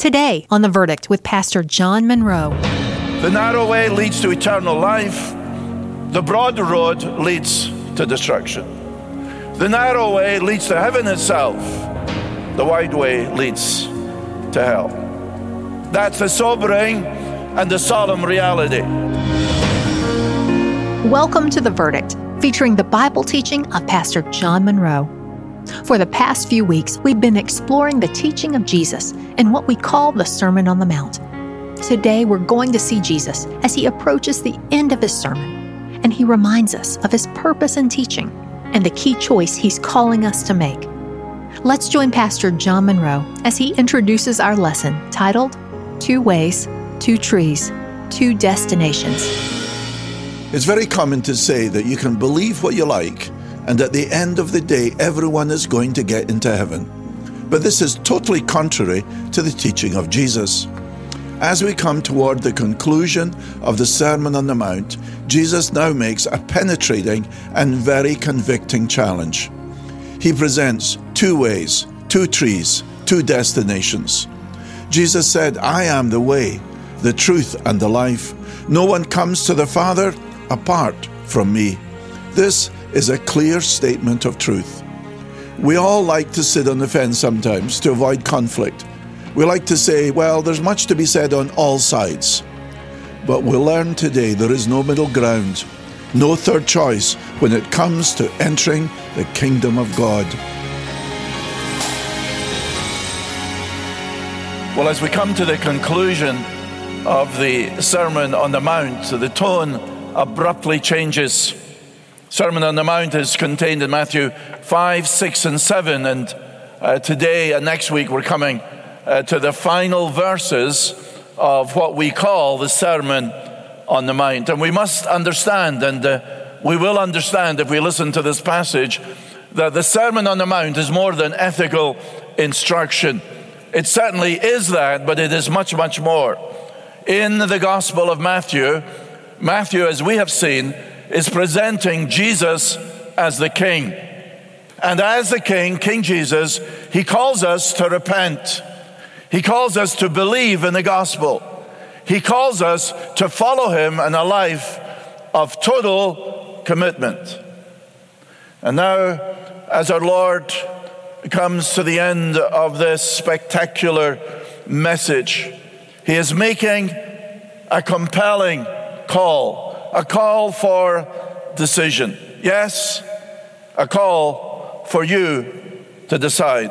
Today on The Verdict with Pastor John Munro. The narrow way leads to eternal life, the broad road leads to destruction. The narrow way leads to heaven itself, the wide way leads to hell. That's the sobering and the solemn reality. Welcome to The Verdict, featuring the Bible teaching of Pastor John Munro. For the past few weeks, we've been exploring the teaching of Jesus in what we call the Sermon on the Mount. Today, we're going to see Jesus as he approaches the end of his sermon, and he reminds us of his purpose in teaching and the key choice he's calling us to make. Let's join Pastor John Munro as he introduces our lesson titled Two Ways, Two Trees, Two Destinations. It's very common to say that you can believe what you like and at the end of the day, everyone is going to get into heaven. But this is totally contrary to the teaching of Jesus. As we come toward the conclusion of the Sermon on the Mount, Jesus now makes a penetrating and very convicting challenge. He presents two ways, two trees, two destinations. Jesus said, I am the way, the truth, and the life. No one comes to the Father apart from me. This is a clear statement of truth. We all like to sit on the fence sometimes to avoid conflict. We like to say, well, there's much to be said on all sides. But we'll learn today there is no middle ground, no third choice when it comes to entering the kingdom of God. Well, as we come to the conclusion of the Sermon on the Mount, the tone abruptly changes. Sermon on the Mount is contained in Matthew 5, 6, and 7. And uh, today and next week we're coming uh, to the final verses of what we call the Sermon on the Mount. And we must understand, and uh, we will understand if we listen to this passage, that the Sermon on the Mount is more than ethical instruction. It certainly is that, but it is much, much more. In the Gospel of Matthew, Matthew, as we have seen, is presenting Jesus as the King. And as the King, King Jesus, he calls us to repent. He calls us to believe in the gospel. He calls us to follow him in a life of total commitment. And now, as our Lord comes to the end of this spectacular message, he is making a compelling call a call for decision. Yes, a call for you to decide.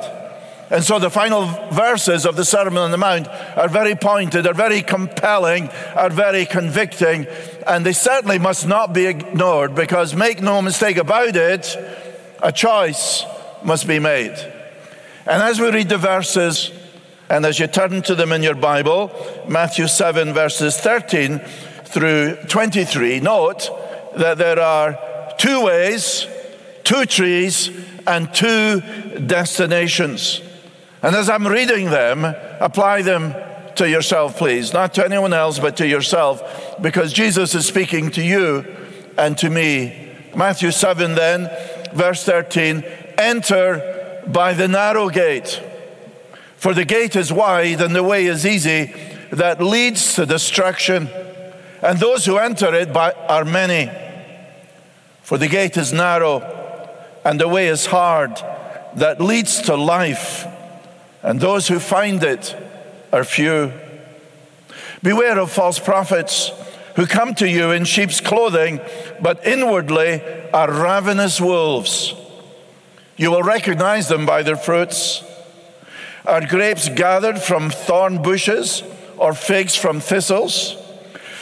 And so the final verses of the Sermon on the Mount are very pointed, are very compelling, are very convicting, and they certainly must not be ignored because, make no mistake about it, a choice must be made. And as we read the verses, and as you turn to them in your Bible, Matthew 7, verses 13 through 23, note that there are two ways, two trees, and two destinations. And as I'm reading them, apply them to yourself, please. Not to anyone else, but to yourself, because Jesus is speaking to you and to me. Matthew 7, then, verse 13 Enter by the narrow gate, for the gate is wide and the way is easy that leads to destruction and those who enter it by, are many. For the gate is narrow, and the way is hard that leads to life, and those who find it are few. Beware of false prophets who come to you in sheep's clothing, but inwardly are ravenous wolves. You will recognize them by their fruits. Are grapes gathered from thorn bushes or figs from thistles?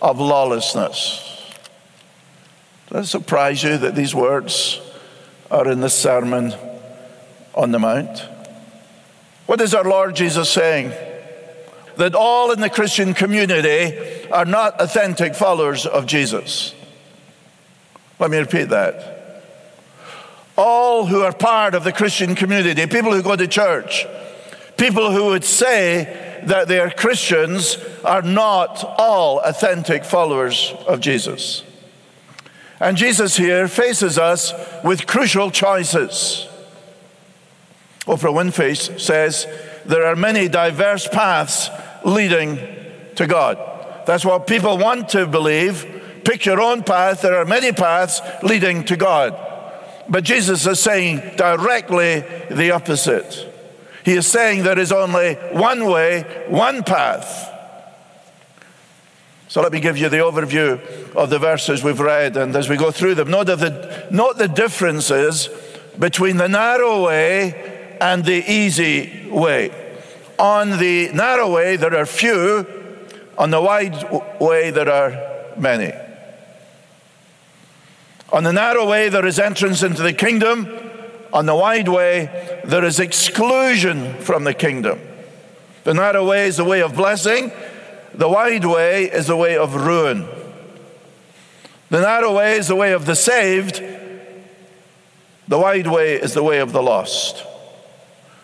of lawlessness. Does it surprise you that these words are in the Sermon on the Mount? What is our Lord Jesus saying? That all in the Christian community are not authentic followers of Jesus. Let me repeat that. All who are part of the Christian community, people who go to church, people who would say that their Christians, are not all authentic followers of Jesus. And Jesus here faces us with crucial choices. Oprah Winfrey says, There are many diverse paths leading to God. That's what people want to believe. Pick your own path. There are many paths leading to God. But Jesus is saying directly the opposite. He is saying there is only one way, one path. So let me give you the overview of the verses we've read, and as we go through them, note the, note the differences between the narrow way and the easy way. On the narrow way, there are few, on the wide way, there are many. On the narrow way, there is entrance into the kingdom. On the wide way, there is exclusion from the kingdom. The narrow way is the way of blessing, the wide way is the way of ruin. The narrow way is the way of the saved. The wide way is the way of the lost.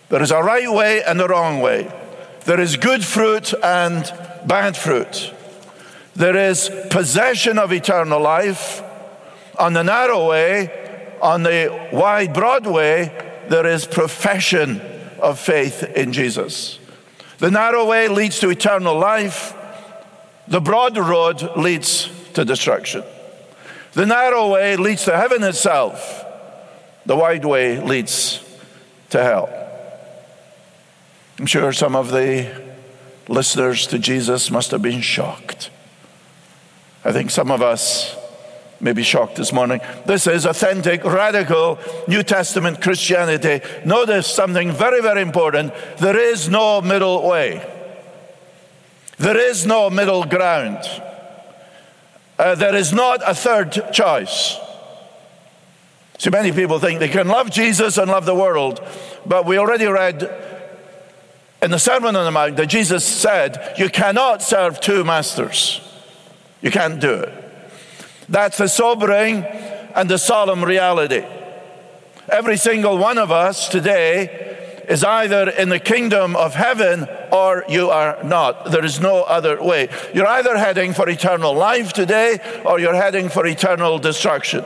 There is a right way and a wrong way. There is good fruit and bad fruit. There is possession of eternal life. On the narrow way, on the wide, broad way, there is profession of faith in Jesus. The narrow way leads to eternal life. The broad road leads to destruction. The narrow way leads to heaven itself. The wide way leads to hell. I'm sure some of the listeners to Jesus must have been shocked. I think some of us may be shocked this morning. This is authentic, radical New Testament Christianity. Notice something very, very important. There is no middle way. There is no middle ground. Uh, there is not a third choice. See, many people think they can love Jesus and love the world, but we already read in the Sermon on the Mount that Jesus said, You cannot serve two masters. You can't do it. That's the sobering and the solemn reality. Every single one of us today is either in the kingdom of heaven or you are not. There is no other way. You're either heading for eternal life today or you're heading for eternal destruction.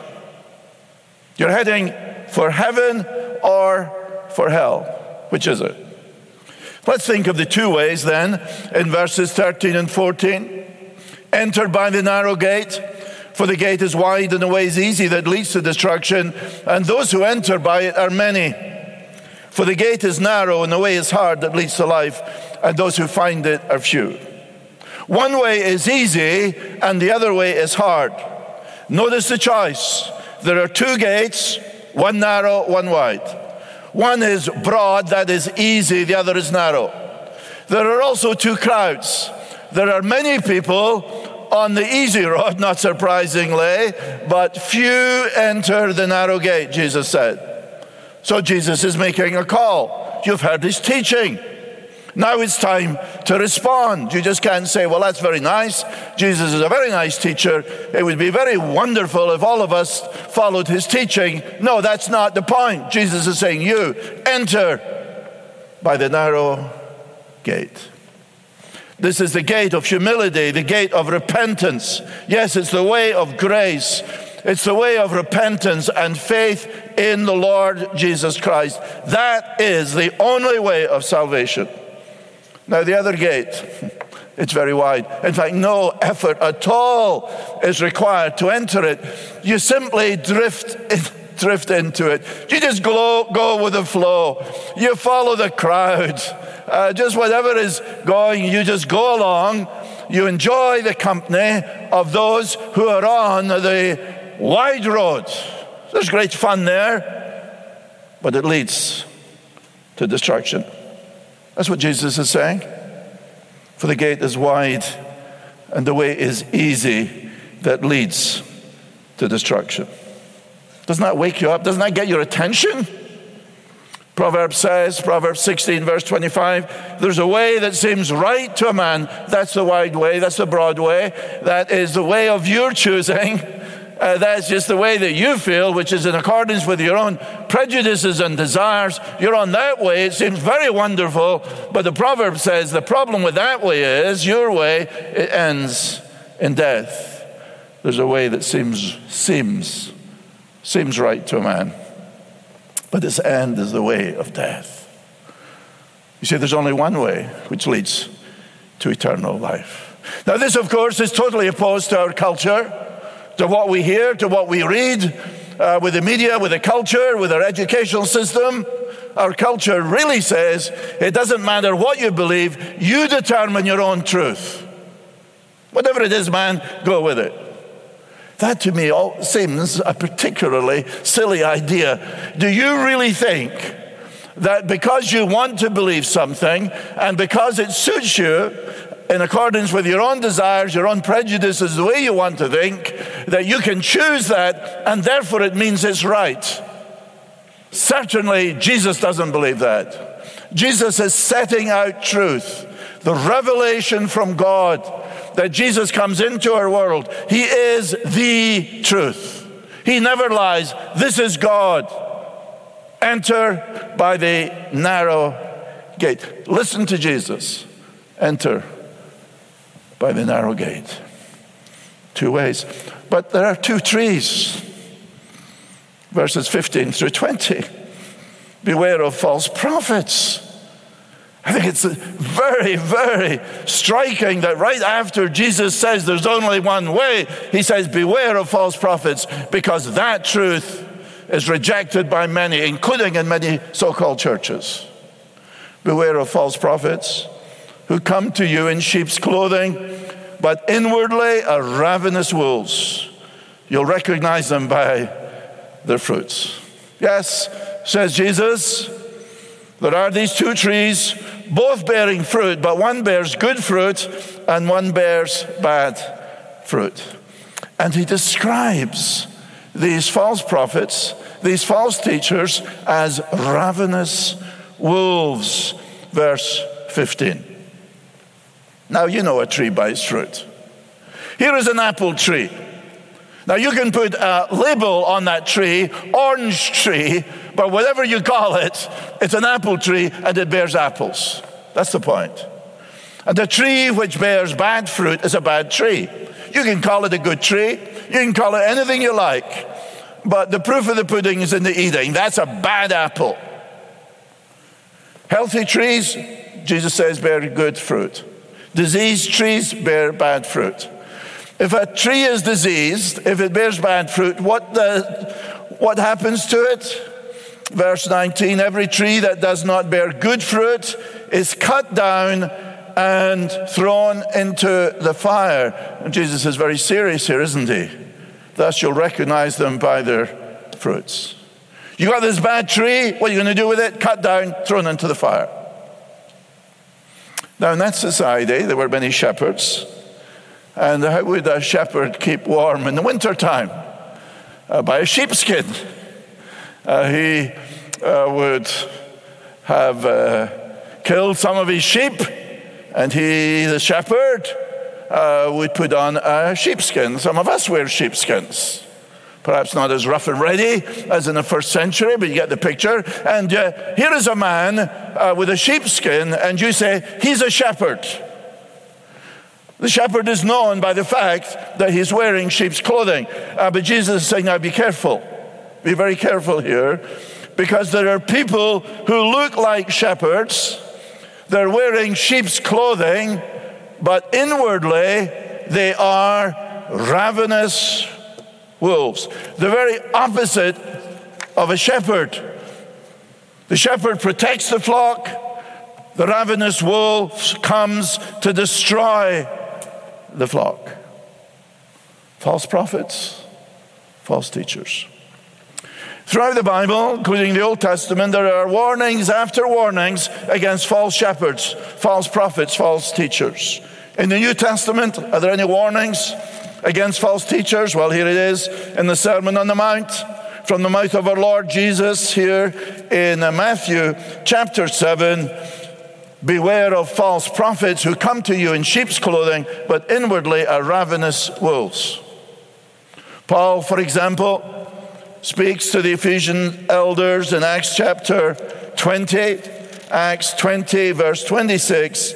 You're heading for heaven or for hell. Which is it? Let's think of the two ways then in verses 13 and 14. Enter by the narrow gate. For the gate is wide and the way is easy that leads to destruction, and those who enter by it are many. For the gate is narrow and the way is hard that leads to life, and those who find it are few. One way is easy and the other way is hard. Notice the choice. There are two gates, one narrow, one wide. One is broad, that is easy, the other is narrow. There are also two crowds. There are many people on the easy road, not surprisingly, but few enter the narrow gate, Jesus said. So Jesus is making a call. You've heard his teaching. Now it's time to respond. You just can't say, well, that's very nice. Jesus is a very nice teacher. It would be very wonderful if all of us followed his teaching. No, that's not the point. Jesus is saying, you enter by the narrow gate. This is the gate of humility, the gate of repentance. Yes, it's the way of grace. It's the way of repentance and faith in the Lord Jesus Christ. That is the only way of salvation. Now, the other gate, it's very wide. In fact, no effort at all is required to enter it. You simply drift. drift into it. You just go, go with the flow. You follow the crowd. Uh, just whatever is going, you just go along You enjoy the company of those who are on the wide road. There's great fun there, but it leads to destruction. That's what Jesus is saying. For the gate is wide and the way is easy that leads to destruction. Doesn't that wake you up? Doesn't that get your attention? Proverbs says, Proverbs 16, verse 25, there's a way that seems right to a man. That's the wide way, that's the broad way. That is the way of your choosing. Uh, that's just the way that you feel, which is in accordance with your own prejudices and desires. You're on that way. It seems very wonderful. But the proverb says the problem with that way is your way, it ends in death. There's a way that seems, seems, seems right to a man, but its end is the way of death. You see, there's only one way which leads to eternal life. Now, this, of course, is totally opposed to our culture to what we hear, to what we read, uh, with the media, with the culture, with our educational system. Our culture really says it doesn't matter what you believe, you determine your own truth. Whatever it is, man, go with it. That to me all seems a particularly silly idea. Do you really think that because you want to believe something and because it suits you in accordance with your own desires, your own prejudices, the way you want to think, that you can choose that and therefore it means it's right. Certainly, Jesus doesn't believe that. Jesus is setting out truth, the revelation from God that Jesus comes into our world. He is the truth. He never lies. This is God. Enter by the narrow gate. Listen to Jesus. Enter by the narrow gate. Two ways. But there are two trees. Verses 15 through 20. Beware of false prophets. I think it's very, very striking that right after Jesus says there's only one way, he says, Beware of false prophets, because that truth is rejected by many, including in many so called churches. Beware of false prophets who come to you in sheep's clothing, but inwardly are ravenous wolves. You'll recognize them by their fruits. Yes, says Jesus, there are these two trees, both bearing fruit, but one bears good fruit and one bears bad fruit. And he describes these false prophets, these false teachers, as ravenous wolves. Verse 15. Now, you know a tree by its fruit. Here is an apple tree. Now, you can put a label on that tree, orange tree, but whatever you call it, it's an apple tree and it bears apples. That's the point. And a tree which bears bad fruit is a bad tree. You can call it a good tree, you can call it anything you like, but the proof of the pudding is in the eating. That's a bad apple. Healthy trees, Jesus says, bear good fruit. Diseased trees bear bad fruit. If a tree is diseased, if it bears bad fruit, what, the, what happens to it? Verse 19 Every tree that does not bear good fruit is cut down and thrown into the fire. And Jesus is very serious here, isn't he? Thus you'll recognize them by their fruits. You got this bad tree, what are you going to do with it? Cut down, thrown into the fire. Now, in that society, there were many shepherds. And how would a shepherd keep warm in the wintertime? Uh, by a sheepskin. Uh, he uh, would have uh, killed some of his sheep, and he, the shepherd, would put on a sheepskin. Some of us wear sheepskins. Perhaps not as rough and ready as in the first century, but you get the picture. And uh, here is a man uh, with a sheepskin, and you say, he's a shepherd. The shepherd is known by the fact that he's wearing sheep's clothing. Uh, but Jesus is saying, now be careful. Be very careful here, because there are people who look like shepherds. They're wearing sheep's clothing, but inwardly they are ravenous wolves. The very opposite of a shepherd. The shepherd protects the flock, the ravenous wolf comes to destroy the flock. False prophets, false teachers. Throughout the Bible, including the Old Testament, there are warnings after warnings against false shepherds, false prophets, false teachers. In the New Testament, are there any warnings against false teachers? Well, here it is in the Sermon on the Mount from the mouth of our Lord Jesus here in Matthew chapter 7. Beware of false prophets who come to you in sheep's clothing, but inwardly are ravenous wolves. Paul, for example, speaks to the Ephesian elders in Acts chapter 20. Acts 20, verse 26.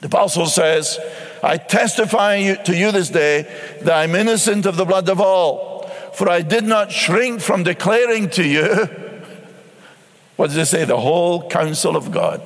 The apostle says, I testify to you this day that I'm innocent of the blood of all, for I did not shrink from declaring to you, what does it say? The whole counsel of God.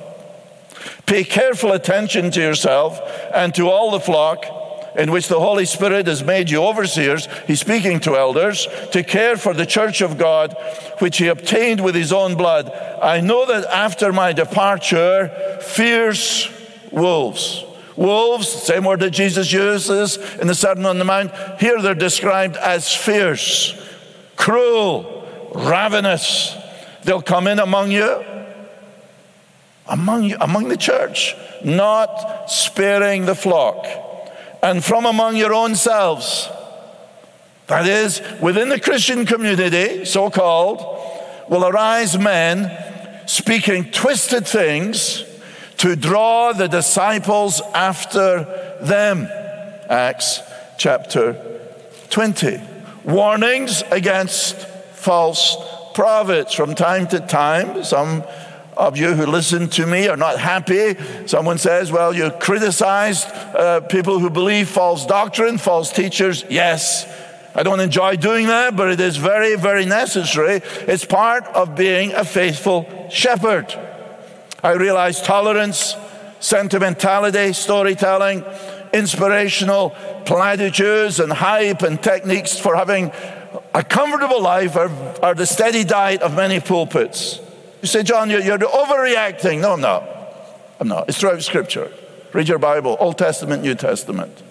Pay careful attention to yourself and to all the flock in which the Holy Spirit has made you overseers, he's speaking to elders, to care for the church of God, which he obtained with his own blood. I know that after my departure, fierce wolves, wolves, same word that Jesus uses in the Sermon on the Mount, here they're described as fierce, cruel, ravenous. They'll come in among you, among you, among the church, not sparing the flock and from among your own selves. That is, within the Christian community, so called, will arise men speaking twisted things to draw the disciples after them. Acts chapter 20. Warnings against false prophets from time to time. Some of you who listen to me are not happy. Someone says, Well, you criticized uh, people who believe false doctrine, false teachers. Yes, I don't enjoy doing that, but it is very, very necessary. It's part of being a faithful shepherd. I realize tolerance, sentimentality, storytelling, inspirational platitudes, and hype and techniques for having a comfortable life are, are the steady diet of many pulpits. You say, John, you're, you're overreacting. No, I'm not. I'm not. It's throughout Scripture. Read your Bible, Old Testament, New Testament.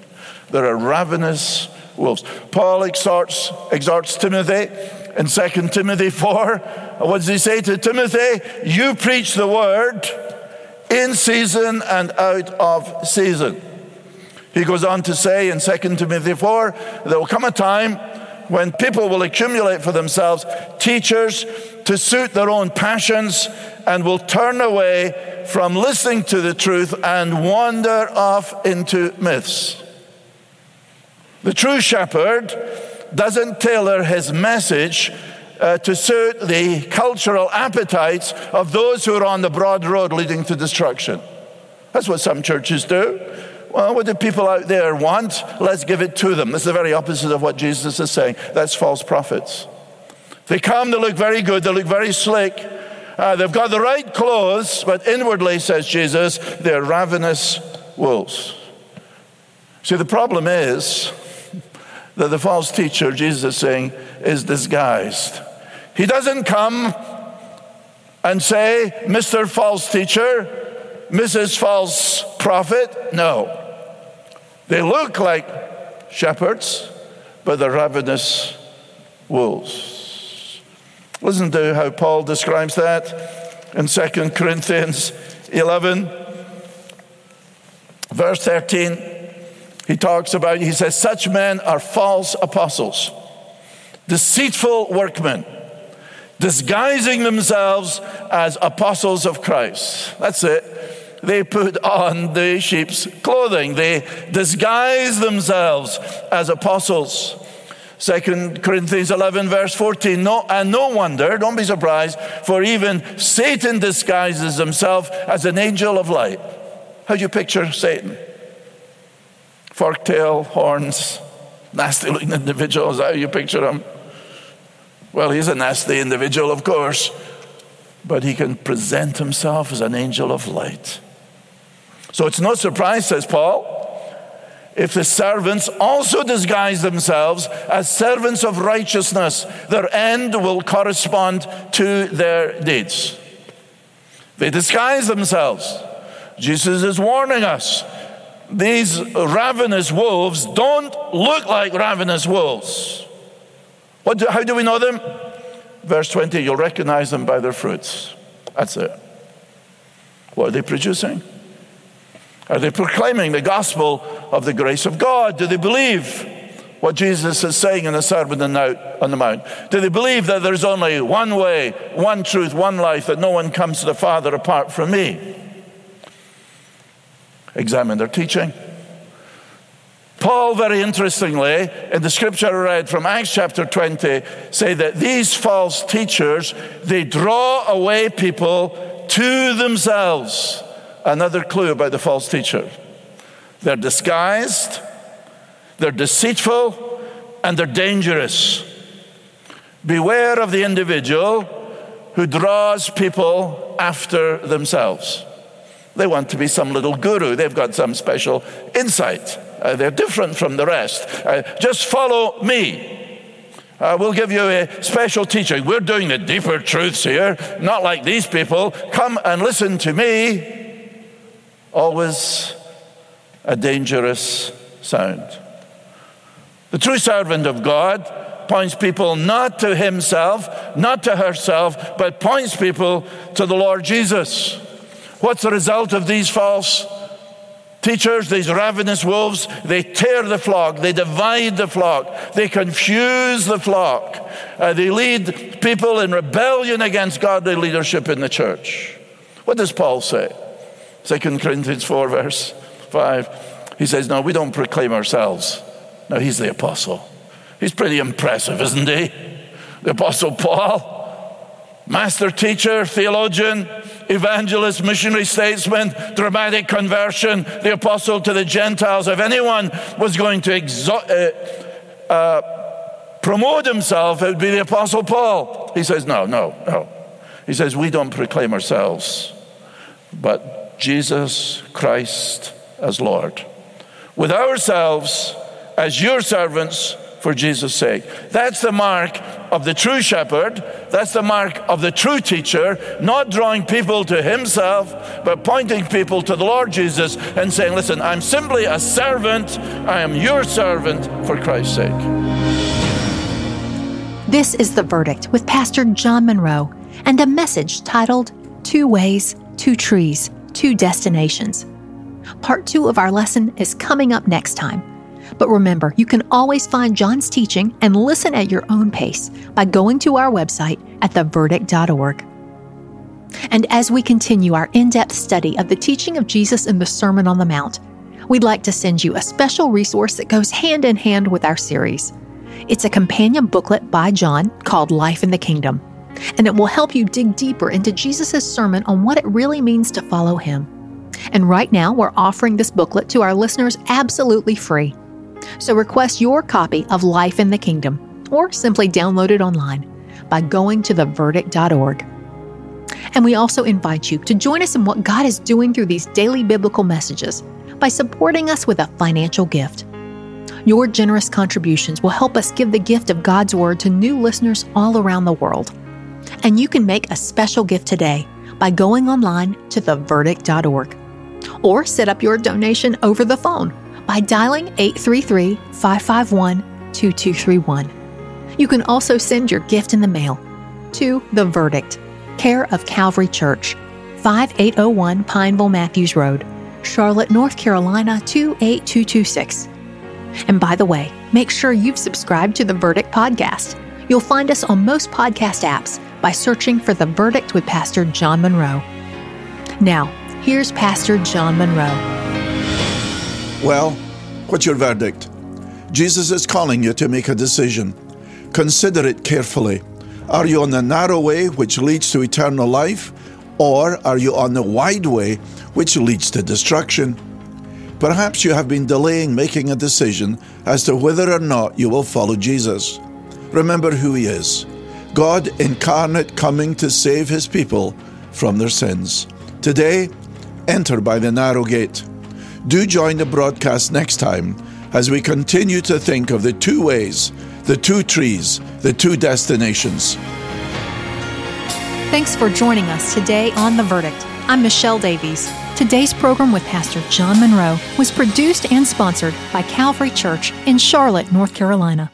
There are ravenous wolves. Paul exhorts, exhorts Timothy in 2 Timothy 4. What does he say to Timothy? You preach the word in season and out of season. He goes on to say in 2 Timothy 4 there will come a time when people will accumulate for themselves teachers to suit their own passions and will turn away from listening to the truth and wander off into myths. The true shepherd doesn't tailor his message uh, to suit the cultural appetites of those who are on the broad road leading to destruction. That's what some churches do. Well, what do people out there want? Let's give it to them. This is the very opposite of what Jesus is saying. That's false prophets. They come, they look very good, they look very slick. Uh, they've got the right clothes, but inwardly, says Jesus, they're ravenous wolves. See, the problem is that the false teacher, Jesus is saying, is disguised. He doesn't come and say, Mr. False Teacher, Mrs. False Prophet. No. They look like shepherds, but they're ravenous wolves. Listen to how Paul describes that in 2 Corinthians 11, verse 13. He talks about, he says, such men are false apostles, deceitful workmen, disguising themselves as apostles of Christ. That's it. They put on the sheep's clothing. They disguise themselves as apostles. Second Corinthians 11, verse 14. No, and no wonder, don't be surprised, for even Satan disguises himself as an angel of light. How do you picture Satan? Fork tail, horns, nasty looking individual. Is that how you picture him? Well, he's a nasty individual, of course, but he can present himself as an angel of light. So it's no surprise, says Paul, if the servants also disguise themselves as servants of righteousness, their end will correspond to their deeds. They disguise themselves. Jesus is warning us these ravenous wolves don't look like ravenous wolves. What do, how do we know them? Verse 20, you'll recognize them by their fruits. That's it. What are they producing? Are they proclaiming the gospel of the grace of God? Do they believe what Jesus is saying in the Sermon on the Mount? Do they believe that there's only one way, one truth, one life, that no one comes to the Father apart from me? Examine their teaching. Paul, very interestingly, in the scripture I read from Acts chapter 20, say that these false teachers, they draw away people to themselves. Another clue about the false teacher. They're disguised, they're deceitful, and they're dangerous. Beware of the individual who draws people after themselves. They want to be some little guru, they've got some special insight. Uh, they're different from the rest. Uh, just follow me. Uh, we'll give you a special teaching. We're doing the deeper truths here, not like these people. Come and listen to me always a dangerous sound. The true servant of God points people not to himself, not to herself, but points people to the Lord Jesus. What's the result of these false teachers, these ravenous wolves? They tear the flock, they divide the flock, they confuse the flock, uh, they lead people in rebellion against godly leadership in the church. What does Paul say? 2 Corinthians 4, verse 5. He says, No, we don't proclaim ourselves. Now, he's the apostle. He's pretty impressive, isn't he? The apostle Paul, master teacher, theologian, evangelist, missionary statesman, dramatic conversion, the apostle to the Gentiles. If anyone was going to exo- uh, uh, promote himself, it would be the apostle Paul. He says, No, no, no. He says, We don't proclaim ourselves, but Jesus Christ as Lord, with ourselves as your servants for Jesus' sake. That's the mark of the true shepherd. That's the mark of the true teacher, not drawing people to himself, but pointing people to the Lord Jesus and saying, Listen, I'm simply a servant. I am your servant for Christ's sake. This is The Verdict with Pastor John Munro and a message titled Two Ways, Two Trees two destinations. Part two of our lesson is coming up next time. But remember, you can always find John's teaching and listen at your own pace by going to our website at theverdict.org. And as we continue our in depth study of the teaching of Jesus in the Sermon on the Mount, we'd like to send you a special resource that goes hand in hand with our series. It's a companion booklet by John called Life in the Kingdom and it will help you dig deeper into Jesus' sermon on what it really means to follow him. And right now, we're offering this booklet to our listeners absolutely free. So request your copy of Life in the Kingdom, or simply download it online by going to theverdict.org. And we also invite you to join us in what God is doing through these daily biblical messages by supporting us with a financial gift. Your generous contributions will help us give the gift of God's Word to new listeners all around the world. And you can make a special gift today by going online to theverdict.org or set up your donation over the phone by dialing 833 551 2231. You can also send your gift in the mail to The Verdict, care of Calvary Church, 5801 Pineville Matthews Road, Charlotte, North Carolina 28226. And by the way, make sure you've subscribed to the Verdict podcast. You'll find us on most podcast apps by searching for The Verdict with Pastor John Munro. Now, here's Pastor John Munro. Well, what's your verdict? Jesus is calling you to make a decision. Consider it carefully. Are you on the narrow way which leads to eternal life, or are you on the wide way which leads to destruction? Perhaps you have been delaying making a decision as to whether or not you will follow Jesus. Remember who He is. God incarnate coming to save his people from their sins. Today, enter by the narrow gate. Do join the broadcast next time as we continue to think of the two ways, the two trees, the two destinations. Thanks for joining us today on The Verdict. I'm Michelle Davies. Today's program with Pastor John Munro was produced and sponsored by Calvary Church in Charlotte, North Carolina.